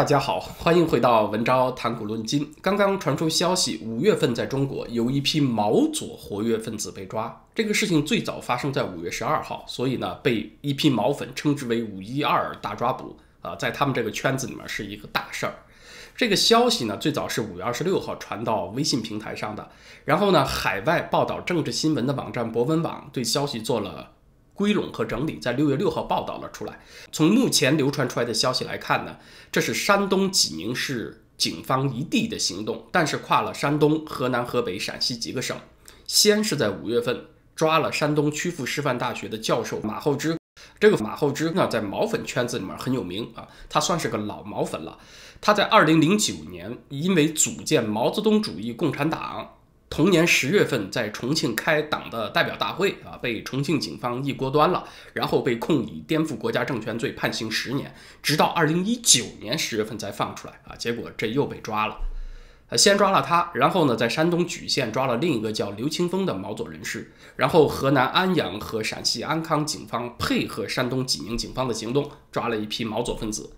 大家好，欢迎回到文昭谈古论今。刚刚传出消息，五月份在中国有一批毛左活跃分子被抓。这个事情最早发生在五月十二号，所以呢，被一批毛粉称之为“五一二大抓捕”啊，在他们这个圈子里面是一个大事儿。这个消息呢，最早是五月二十六号传到微信平台上的，然后呢，海外报道政治新闻的网站博文网对消息做了。归拢和整理，在六月六号报道了出来。从目前流传出来的消息来看呢，这是山东济宁市警方一地的行动，但是跨了山东、河南、河北、陕西几个省。先是在五月份抓了山东曲阜师范大学的教授马厚之，这个马厚之呢，在毛粉圈子里面很有名啊，他算是个老毛粉了。他在二零零九年因为组建毛泽东主义共产党。同年十月份，在重庆开党的代表大会啊，被重庆警方一锅端了，然后被控以颠覆国家政权罪判刑十年，直到二零一九年十月份才放出来啊。结果这又被抓了，先抓了他，然后呢，在山东莒县抓了另一个叫刘清峰的毛左人士，然后河南安阳和陕西安康警方配合山东济宁警方的行动，抓了一批毛左分子。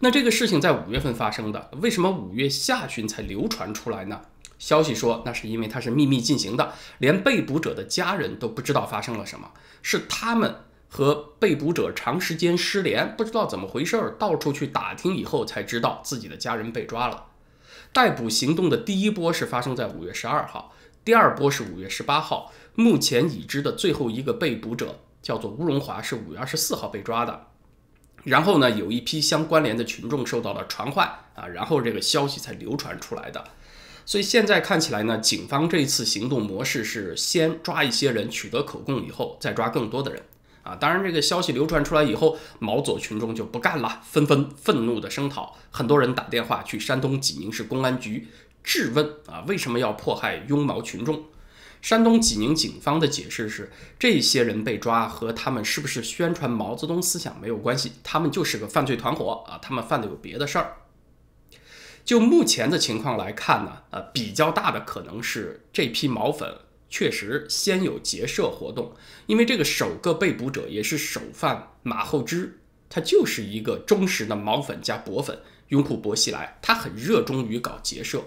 那这个事情在五月份发生的，为什么五月下旬才流传出来呢？消息说，那是因为它是秘密进行的，连被捕者的家人都不知道发生了什么，是他们和被捕者长时间失联，不知道怎么回事儿，到处去打听以后才知道自己的家人被抓了。逮捕行动的第一波是发生在五月十二号，第二波是五月十八号。目前已知的最后一个被捕者叫做乌荣华，是五月二十四号被抓的。然后呢，有一批相关联的群众受到了传唤啊，然后这个消息才流传出来的。所以现在看起来呢，警方这一次行动模式是先抓一些人，取得口供以后，再抓更多的人啊。当然，这个消息流传出来以后，毛左群众就不干了，纷纷愤怒的声讨，很多人打电话去山东济宁市公安局质问啊，为什么要迫害拥毛群众？山东济宁警方的解释是，这些人被抓和他们是不是宣传毛泽东思想没有关系，他们就是个犯罪团伙啊，他们犯的有别的事儿。就目前的情况来看呢，呃，比较大的可能是这批毛粉确实先有结社活动，因为这个首个被捕者也是首犯马厚之，他就是一个忠实的毛粉加薄粉，拥护薄熙来，他很热衷于搞结社。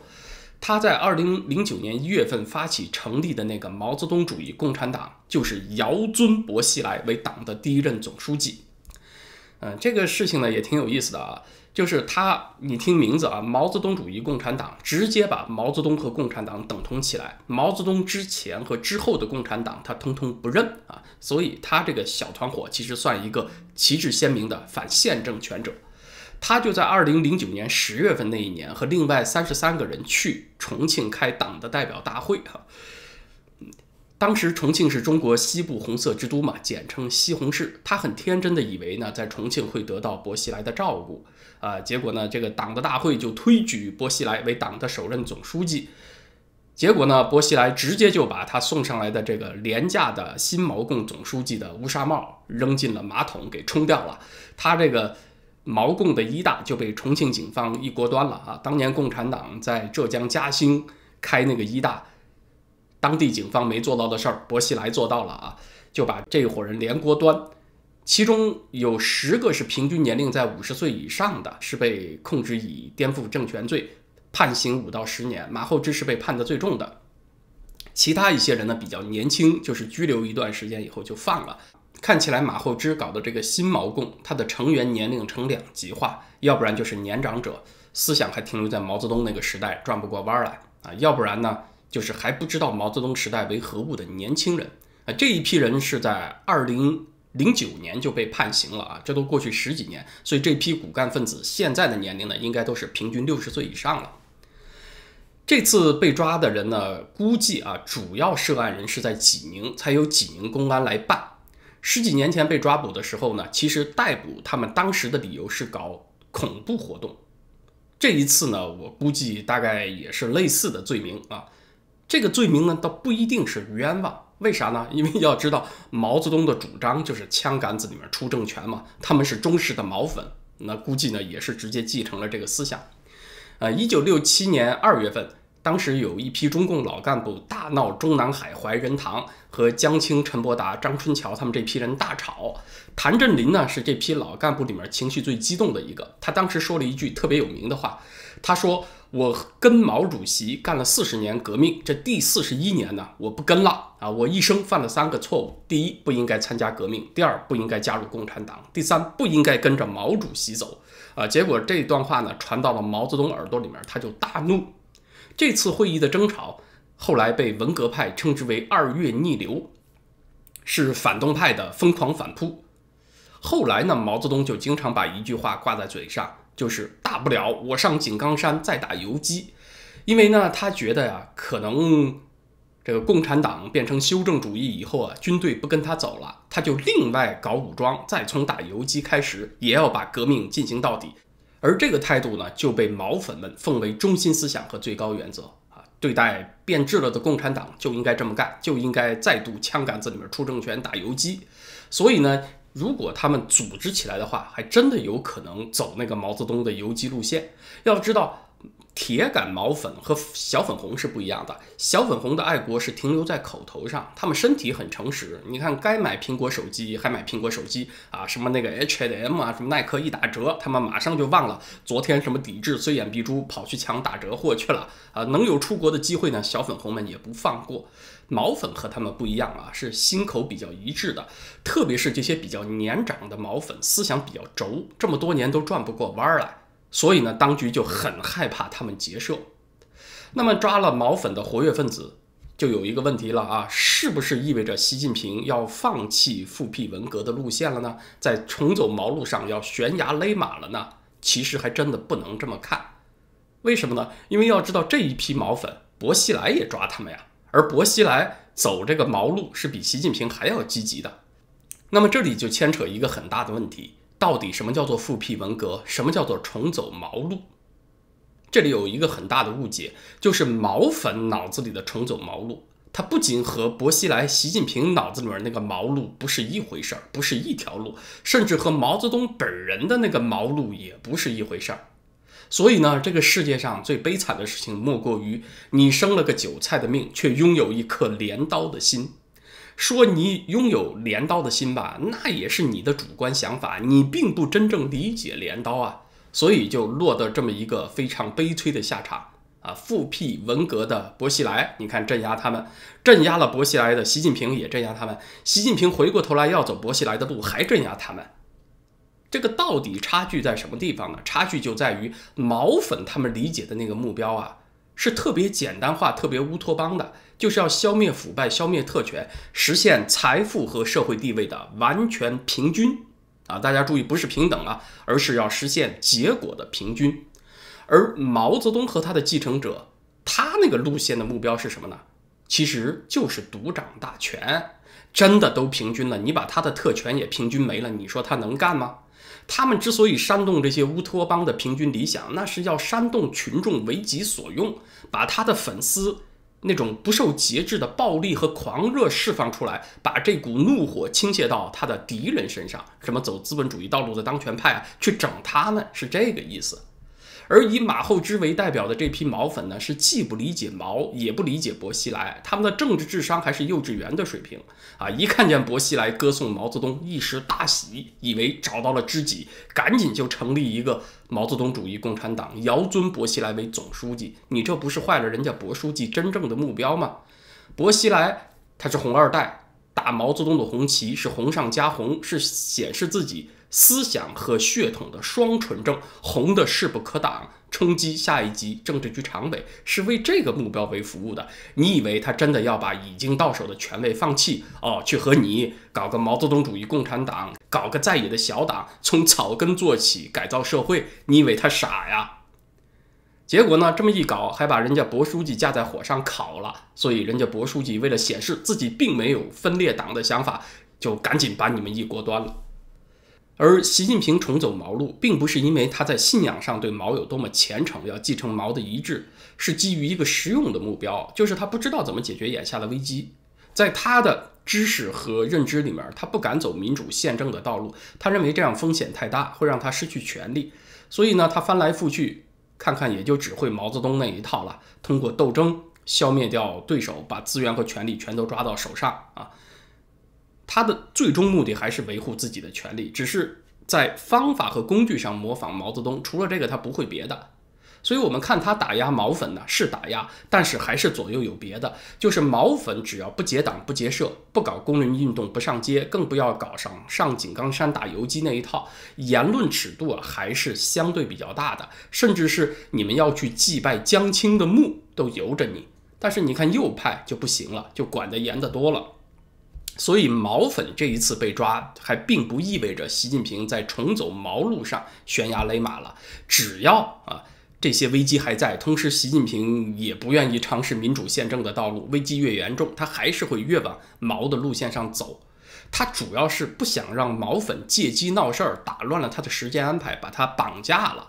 他在二零零九年一月份发起成立的那个毛泽东主义共产党，就是遥尊薄熙来为党的第一任总书记。嗯，这个事情呢也挺有意思的啊。就是他，你听名字啊，毛泽东主义共产党直接把毛泽东和共产党等同起来。毛泽东之前和之后的共产党，他通通不认啊，所以他这个小团伙其实算一个旗帜鲜明的反宪政权者。他就在二零零九年十月份那一年，和另外三十三个人去重庆开党的代表大会哈。当时重庆是中国西部红色之都嘛，简称西红柿。他很天真的以为呢，在重庆会得到薄熙来的照顾啊。结果呢，这个党的大会就推举薄熙来为党的首任总书记。结果呢，薄熙来直接就把他送上来的这个廉价的新毛共总书记的乌纱帽扔进了马桶，给冲掉了。他这个毛共的一大就被重庆警方一锅端了啊。当年共产党在浙江嘉兴开那个一大。当地警方没做到的事儿，薄熙来做到了啊，就把这伙人连锅端，其中有十个是平均年龄在五十岁以上的，是被控制以颠覆政权罪判刑五到十年。马厚之是被判的最重的，其他一些人呢比较年轻，就是拘留一段时间以后就放了。看起来马厚之搞的这个新毛共，他的成员年龄呈两极化，要不然就是年长者，思想还停留在毛泽东那个时代，转不过弯来啊，要不然呢？就是还不知道毛泽东时代为何物的年轻人啊，这一批人是在二零零九年就被判刑了啊，这都过去十几年，所以这批骨干分子现在的年龄呢，应该都是平均六十岁以上了。这次被抓的人呢，估计啊，主要涉案人是在济宁，才有济宁公安来办。十几年前被抓捕的时候呢，其实逮捕他们当时的理由是搞恐怖活动，这一次呢，我估计大概也是类似的罪名啊。这个罪名呢，倒不一定是冤枉，为啥呢？因为要知道，毛泽东的主张就是枪杆子里面出政权嘛，他们是忠实的毛粉，那估计呢也是直接继承了这个思想。呃，一九六七年二月份，当时有一批中共老干部大闹中南海怀仁堂，和江青、陈伯达、张春桥他们这批人大吵。谭震林呢是这批老干部里面情绪最激动的一个，他当时说了一句特别有名的话，他说：“我跟毛主席干了四十年革命，这第四十一年呢，我不跟了啊！我一生犯了三个错误：第一，不应该参加革命；第二，不应该加入共产党；第三，不应该跟着毛主席走。”啊，结果这段话呢传到了毛泽东耳朵里面，他就大怒。这次会议的争吵，后来被文革派称之为“二月逆流”，是反动派的疯狂反扑。后来呢，毛泽东就经常把一句话挂在嘴上，就是“大不了我上井冈山再打游击”，因为呢，他觉得呀，可能这个共产党变成修正主义以后啊，军队不跟他走了，他就另外搞武装，再从打游击开始，也要把革命进行到底。而这个态度呢，就被毛粉们奉为中心思想和最高原则啊！对待变质了的共产党，就应该这么干，就应该再度枪杆子里面出政权、打游击。所以呢，如果他们组织起来的话，还真的有可能走那个毛泽东的游击路线。要知道。铁杆毛粉和小粉红是不一样的，小粉红的爱国是停留在口头上，他们身体很诚实。你看，该买苹果手机还买苹果手机啊，什么那个 H&M 啊，什么耐克一打折，他们马上就忘了昨天什么抵制虽远必诛，跑去抢打折货去了啊。能有出国的机会呢，小粉红们也不放过。毛粉和他们不一样啊，是心口比较一致的，特别是这些比较年长的毛粉，思想比较轴，这么多年都转不过弯来。所以呢，当局就很害怕他们结社。那么抓了毛粉的活跃分子，就有一个问题了啊，是不是意味着习近平要放弃复辟文革的路线了呢？在重走毛路上要悬崖勒马了呢？其实还真的不能这么看。为什么呢？因为要知道这一批毛粉，薄熙来也抓他们呀，而薄熙来走这个毛路是比习近平还要积极的。那么这里就牵扯一个很大的问题。到底什么叫做复辟文革？什么叫做重走毛路？这里有一个很大的误解，就是毛粉脑子里的重走毛路，它不仅和薄熙来、习近平脑子里面那个毛路不是一回事儿，不是一条路，甚至和毛泽东本人的那个毛路也不是一回事儿。所以呢，这个世界上最悲惨的事情，莫过于你生了个韭菜的命，却拥有一颗镰刀的心。说你拥有镰刀的心吧，那也是你的主观想法，你并不真正理解镰刀啊，所以就落得这么一个非常悲催的下场啊！复辟文革的薄熙来，你看镇压他们，镇压了薄熙来的习近平也镇压他们，习近平回过头来要走薄熙来的路，还镇压他们，这个到底差距在什么地方呢？差距就在于毛粉他们理解的那个目标啊。是特别简单化、特别乌托邦的，就是要消灭腐败、消灭特权，实现财富和社会地位的完全平均啊！大家注意，不是平等啊，而是要实现结果的平均。而毛泽东和他的继承者，他那个路线的目标是什么呢？其实就是独掌大权。真的都平均了，你把他的特权也平均没了，你说他能干吗？他们之所以煽动这些乌托邦的平均理想，那是要煽动群众为己所用，把他的粉丝那种不受节制的暴力和狂热释放出来，把这股怒火倾泻到他的敌人身上，什么走资本主义道路的当权派啊，去整他们，是这个意思。而以马厚之为代表的这批毛粉呢，是既不理解毛，也不理解薄熙来，他们的政治智商还是幼稚园的水平啊！一看见薄熙来歌颂毛泽东，一时大喜，以为找到了知己，赶紧就成立一个毛泽东主义共产党，遥尊薄熙来为总书记。你这不是坏了人家薄书记真正的目标吗？薄熙来他是红二代，打毛泽东的红旗是红上加红，是显示自己。思想和血统的双纯正，红的势不可挡，冲击下一级政治局常委是为这个目标为服务的。你以为他真的要把已经到手的权位放弃哦，去和你搞个毛泽东主义共产党，搞个在野的小党，从草根做起改造社会？你以为他傻呀？结果呢，这么一搞，还把人家薄书记架在火上烤了。所以人家薄书记为了显示自己并没有分裂党的想法，就赶紧把你们一锅端了。而习近平重走毛路，并不是因为他在信仰上对毛有多么虔诚，要继承毛的遗志，是基于一个实用的目标，就是他不知道怎么解决眼下的危机。在他的知识和认知里面，他不敢走民主宪政的道路，他认为这样风险太大，会让他失去权力。所以呢，他翻来覆去看看也就只会毛泽东那一套了，通过斗争消灭掉对手，把资源和权力全都抓到手上啊。他的最终目的还是维护自己的权利，只是在方法和工具上模仿毛泽东。除了这个，他不会别的。所以，我们看他打压毛粉呢，是打压，但是还是左右有别的。就是毛粉只要不结党、不结社、不搞工人运动、不上街，更不要搞上上井冈山打游击那一套，言论尺度啊还是相对比较大的。甚至是你们要去祭拜江青的墓，都由着你。但是你看右派就不行了，就管得严得多了。所以毛粉这一次被抓，还并不意味着习近平在重走毛路上悬崖勒马了。只要啊这些危机还在，同时习近平也不愿意尝试民主宪政的道路，危机越严重，他还是会越往毛的路线上走。他主要是不想让毛粉借机闹事儿，打乱了他的时间安排，把他绑架了。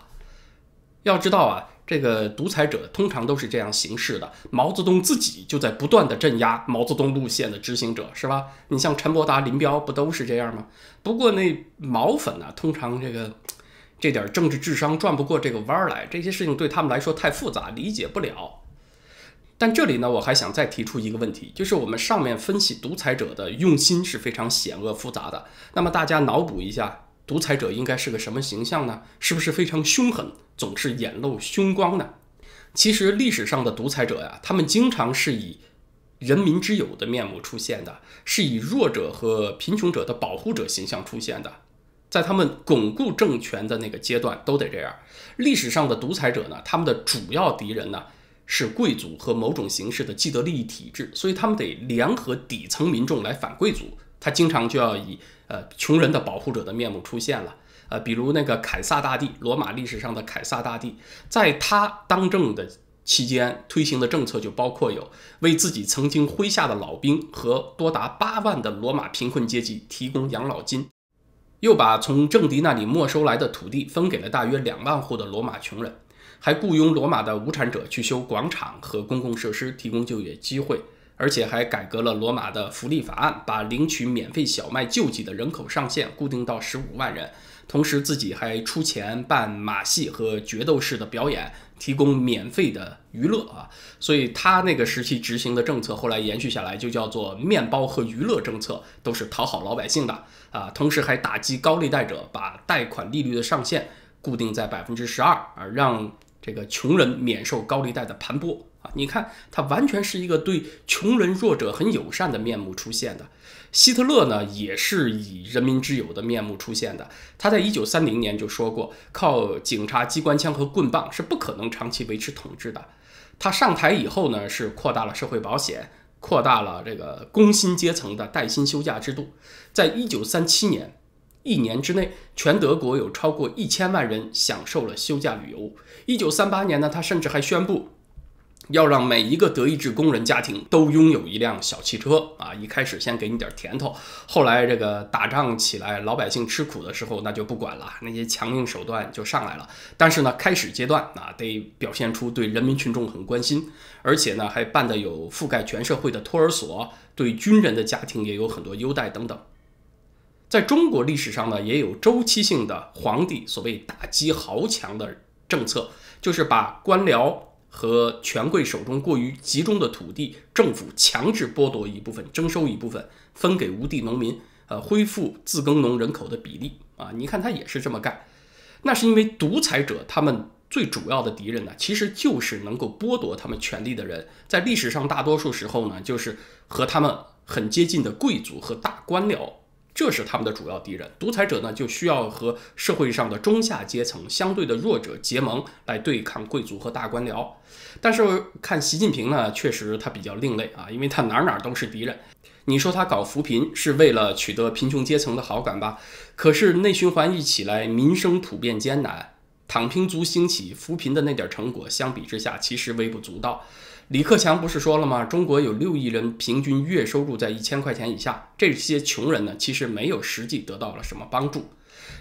要知道啊。这个独裁者通常都是这样行事的。毛泽东自己就在不断的镇压毛泽东路线的执行者，是吧？你像陈伯达、林彪，不都是这样吗？不过那毛粉呢，通常这个这点政治智商转不过这个弯来，这些事情对他们来说太复杂，理解不了。但这里呢，我还想再提出一个问题，就是我们上面分析独裁者的用心是非常险恶复杂的。那么大家脑补一下。独裁者应该是个什么形象呢？是不是非常凶狠，总是眼露凶光呢？其实历史上的独裁者呀，他们经常是以人民之友的面目出现的，是以弱者和贫穷者的保护者形象出现的。在他们巩固政权的那个阶段，都得这样。历史上的独裁者呢，他们的主要敌人呢是贵族和某种形式的既得利益体制，所以他们得联合底层民众来反贵族。他经常就要以。呃，穷人的保护者的面目出现了。呃，比如那个凯撒大帝，罗马历史上的凯撒大帝，在他当政的期间推行的政策就包括有为自己曾经麾下的老兵和多达八万的罗马贫困阶级提供养老金，又把从政敌那里没收来的土地分给了大约两万户的罗马穷人，还雇佣罗马的无产者去修广场和公共设施，提供就业机会。而且还改革了罗马的福利法案，把领取免费小麦救济的人口上限固定到十五万人。同时，自己还出钱办马戏和决斗式的表演，提供免费的娱乐啊。所以他那个时期执行的政策，后来延续下来就叫做面包和娱乐政策，都是讨好老百姓的啊。同时还打击高利贷者，把贷款利率的上限固定在百分之十二啊，让这个穷人免受高利贷的盘剥。你看，他完全是一个对穷人弱者很友善的面目出现的。希特勒呢，也是以人民之友的面目出现的。他在一九三零年就说过，靠警察机关枪和棍棒是不可能长期维持统治的。他上台以后呢，是扩大了社会保险，扩大了这个工薪阶层的带薪休假制度。在一九三七年，一年之内，全德国有超过一千万人享受了休假旅游。一九三八年呢，他甚至还宣布。要让每一个德意志工人家庭都拥有一辆小汽车啊！一开始先给你点甜头，后来这个打仗起来，老百姓吃苦的时候，那就不管了，那些强硬手段就上来了。但是呢，开始阶段啊，得表现出对人民群众很关心，而且呢，还办的有覆盖全社会的托儿所，对军人的家庭也有很多优待等等。在中国历史上呢，也有周期性的皇帝所谓打击豪强的政策，就是把官僚。和权贵手中过于集中的土地，政府强制剥夺一部分，征收一部分，分给无地农民，呃，恢复自耕农人口的比例啊。你看他也是这么干，那是因为独裁者他们最主要的敌人呢，其实就是能够剥夺他们权利的人，在历史上大多数时候呢，就是和他们很接近的贵族和大官僚。这是他们的主要敌人。独裁者呢，就需要和社会上的中下阶层相对的弱者结盟，来对抗贵族和大官僚。但是看习近平呢，确实他比较另类啊，因为他哪哪都是敌人。你说他搞扶贫是为了取得贫穷阶层的好感吧？可是内循环一起来，民生普遍艰难，躺平族兴起，扶贫的那点成果相比之下，其实微不足道。李克强不是说了吗？中国有六亿人平均月收入在一千块钱以下，这些穷人呢，其实没有实际得到了什么帮助。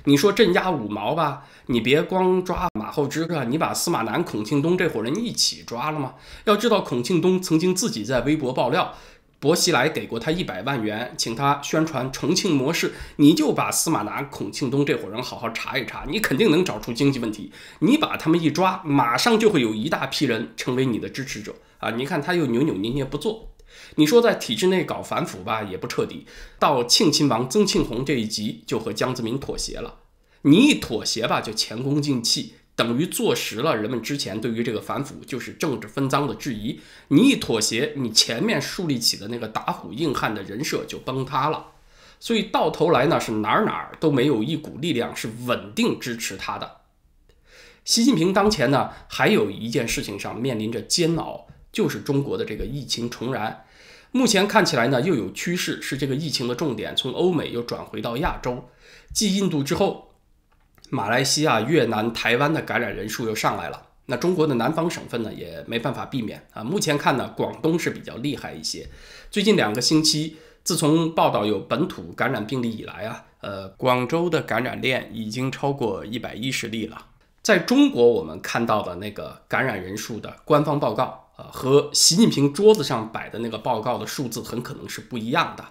你说镇压五毛吧，你别光抓马厚之啊，你把司马南、孔庆东这伙人一起抓了吗？要知道，孔庆东曾经自己在微博爆料，薄熙来给过他一百万元，请他宣传重庆模式，你就把司马南、孔庆东这伙人好好查一查，你肯定能找出经济问题。你把他们一抓，马上就会有一大批人成为你的支持者啊！你看他又扭扭捏捏不做。你说在体制内搞反腐吧，也不彻底。到庆亲王曾庆红这一集，就和江泽民妥协了。你一妥协吧，就前功尽弃。等于坐实了人们之前对于这个反腐就是政治分赃的质疑。你一妥协，你前面树立起的那个打虎硬汉的人设就崩塌了。所以到头来呢，是哪儿哪儿都没有一股力量是稳定支持他的。习近平当前呢，还有一件事情上面临着煎熬，就是中国的这个疫情重燃。目前看起来呢，又有趋势是这个疫情的重点从欧美又转回到亚洲，继印度之后。马来西亚、越南、台湾的感染人数又上来了，那中国的南方省份呢也没办法避免啊。目前看呢，广东是比较厉害一些。最近两个星期，自从报道有本土感染病例以来啊，呃，广州的感染链已经超过一百一十例了。在中国，我们看到的那个感染人数的官方报告啊，和习近平桌子上摆的那个报告的数字很可能是不一样的。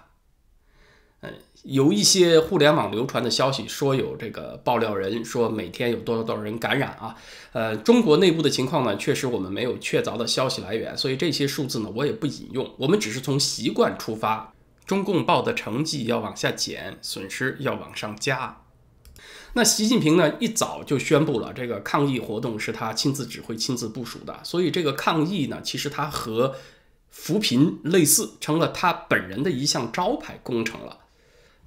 有一些互联网流传的消息说有这个爆料人说每天有多少多少人感染啊？呃，中国内部的情况呢，确实我们没有确凿的消息来源，所以这些数字呢我也不引用。我们只是从习惯出发，中共报的成绩要往下减，损失要往上加。那习近平呢一早就宣布了这个抗疫活动是他亲自指挥、亲自部署的，所以这个抗疫呢，其实他和扶贫类似，成了他本人的一项招牌工程了。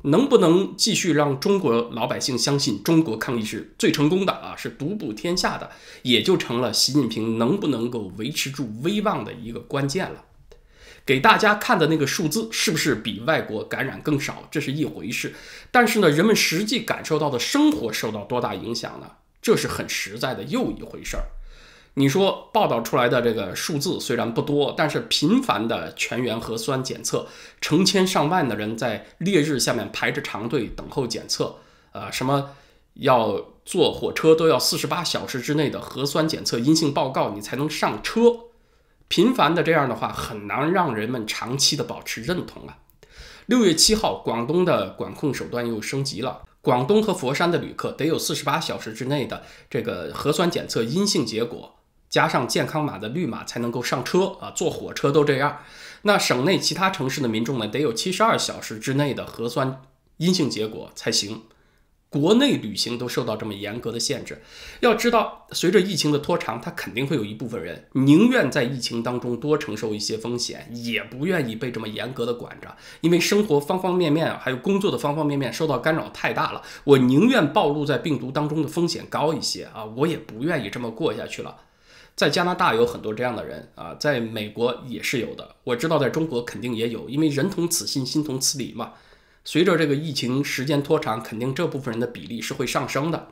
能不能继续让中国老百姓相信中国抗疫是最成功的啊，是独步天下的，也就成了习近平能不能够维持住威望的一个关键了。给大家看的那个数字是不是比外国感染更少，这是一回事。但是呢，人们实际感受到的生活受到多大影响呢？这是很实在的又一回事儿。你说报道出来的这个数字虽然不多，但是频繁的全员核酸检测，成千上万的人在烈日下面排着长队等候检测，呃，什么要坐火车都要四十八小时之内的核酸检测阴性报告你才能上车，频繁的这样的话很难让人们长期的保持认同啊。六月七号，广东的管控手段又升级了，广东和佛山的旅客得有四十八小时之内的这个核酸检测阴性结果。加上健康码的绿码才能够上车啊，坐火车都这样。那省内其他城市的民众呢，得有七十二小时之内的核酸阴性结果才行。国内旅行都受到这么严格的限制。要知道，随着疫情的拖长，他肯定会有一部分人宁愿在疫情当中多承受一些风险，也不愿意被这么严格的管着，因为生活方方面面啊还有工作的方方面面受到干扰太大了。我宁愿暴露在病毒当中的风险高一些啊，我也不愿意这么过下去了。在加拿大有很多这样的人啊，在美国也是有的。我知道在中国肯定也有，因为人同此心，心同此理嘛。随着这个疫情时间拖长，肯定这部分人的比例是会上升的。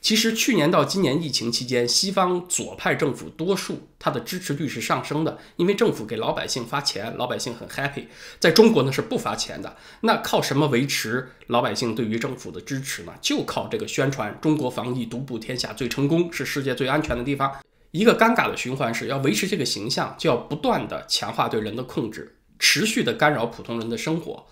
其实去年到今年疫情期间，西方左派政府多数它的支持率是上升的，因为政府给老百姓发钱，老百姓很 happy。在中国呢是不发钱的，那靠什么维持老百姓对于政府的支持呢？就靠这个宣传，中国防疫独步天下，最成功，是世界最安全的地方。一个尴尬的循环是要维持这个形象，就要不断的强化对人的控制，持续的干扰普通人的生活。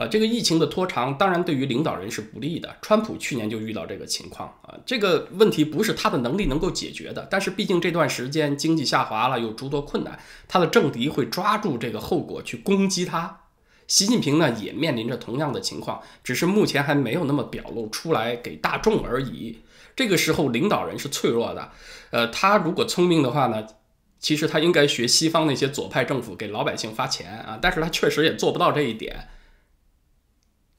呃，这个疫情的拖长，当然对于领导人是不利的。川普去年就遇到这个情况啊，这个问题不是他的能力能够解决的。但是毕竟这段时间经济下滑了，有诸多困难，他的政敌会抓住这个后果去攻击他。习近平呢也面临着同样的情况，只是目前还没有那么表露出来给大众而已。这个时候，领导人是脆弱的，呃，他如果聪明的话呢，其实他应该学西方那些左派政府给老百姓发钱啊，但是他确实也做不到这一点。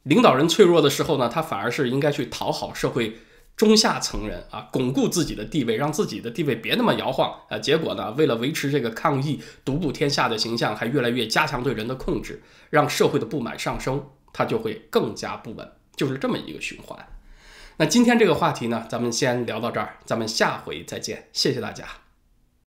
领导人脆弱的时候呢，他反而是应该去讨好社会中下层人啊，巩固自己的地位，让自己的地位别那么摇晃啊。结果呢，为了维持这个抗疫独步天下的形象，还越来越加强对人的控制，让社会的不满上升，他就会更加不稳，就是这么一个循环。那今天这个话题呢，咱们先聊到这儿，咱们下回再见，谢谢大家。